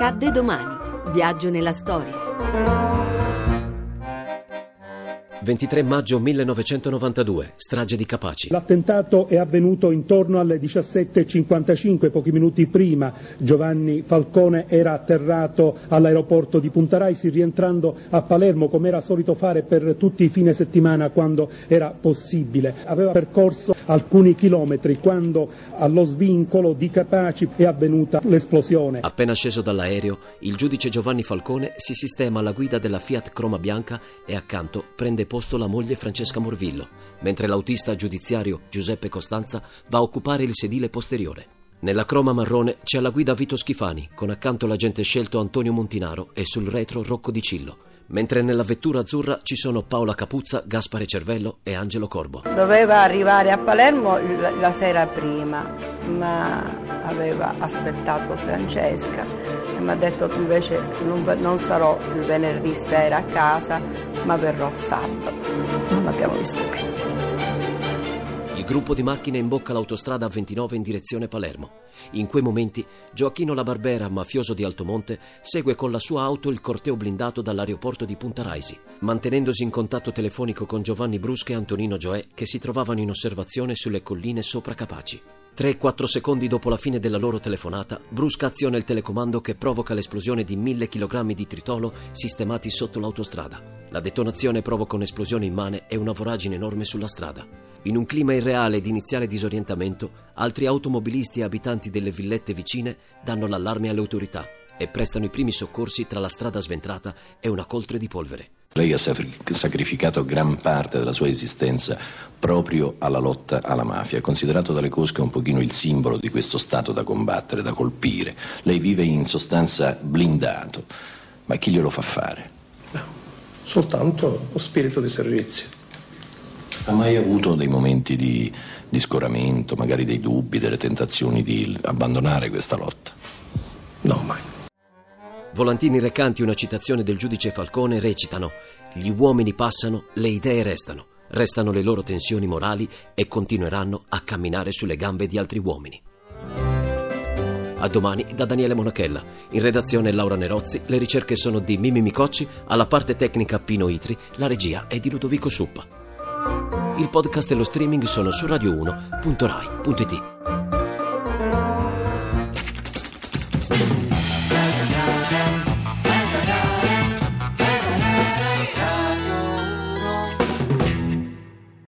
Accadde domani. Viaggio nella storia. 23 maggio 1992, strage di Capaci. L'attentato è avvenuto intorno alle 17.55, pochi minuti prima Giovanni Falcone era atterrato all'aeroporto di Punta Raisi rientrando a Palermo come era solito fare per tutti i fine settimana quando era possibile. Aveva percorso alcuni chilometri quando allo svincolo di Capaci è avvenuta l'esplosione. Appena sceso dall'aereo, il giudice Giovanni Falcone si sistema alla guida della Fiat Croma Bianca e accanto prende posto posto la moglie Francesca Morvillo, mentre l'autista giudiziario Giuseppe Costanza va a occupare il sedile posteriore. Nella croma marrone c'è alla guida Vito Schifani, con accanto l'agente scelto Antonio Montinaro e sul retro Rocco Di Cillo, mentre nella vettura azzurra ci sono Paola Capuzza, Gaspare Cervello e Angelo Corbo. Doveva arrivare a Palermo la sera prima, ma aveva aspettato Francesca e mi ha detto invece non, non sarò il venerdì sera a casa, ma verrò sabato. Non l'abbiamo visto più. Il gruppo di macchine imbocca l'autostrada A29 in direzione Palermo. In quei momenti Gioacchino La Barbera, mafioso di Altomonte, segue con la sua auto il corteo blindato dall'aeroporto di Punta Raisi, mantenendosi in contatto telefonico con Giovanni Brusca e Antonino Gioè che si trovavano in osservazione sulle colline sopra Capaci. 3-4 secondi dopo la fine della loro telefonata, Brusca aziona il telecomando che provoca l'esplosione di mille chilogrammi di tritolo sistemati sotto l'autostrada. La detonazione provoca un'esplosione immane e una voragine enorme sulla strada. In un clima irreale di iniziale disorientamento, altri automobilisti e abitanti delle villette vicine danno l'allarme alle autorità e prestano i primi soccorsi tra la strada sventrata e una coltre di polvere. Lei ha sacrificato gran parte della sua esistenza proprio alla lotta alla mafia, considerato dalle cosche un pochino il simbolo di questo Stato da combattere, da colpire. Lei vive in sostanza blindato, ma chi glielo fa fare? No, soltanto lo spirito di servizio. Ha mai avuto dei momenti di, di scoramento, magari dei dubbi, delle tentazioni di abbandonare questa lotta? Volantini recanti una citazione del giudice Falcone recitano Gli uomini passano, le idee restano, restano le loro tensioni morali e continueranno a camminare sulle gambe di altri uomini. A domani da Daniele Monachella. In redazione Laura Nerozzi, le ricerche sono di Mimi Micocci, alla parte tecnica Pino Itri, la regia è di Ludovico Suppa. Il podcast e lo streaming sono su radio1.rai.it.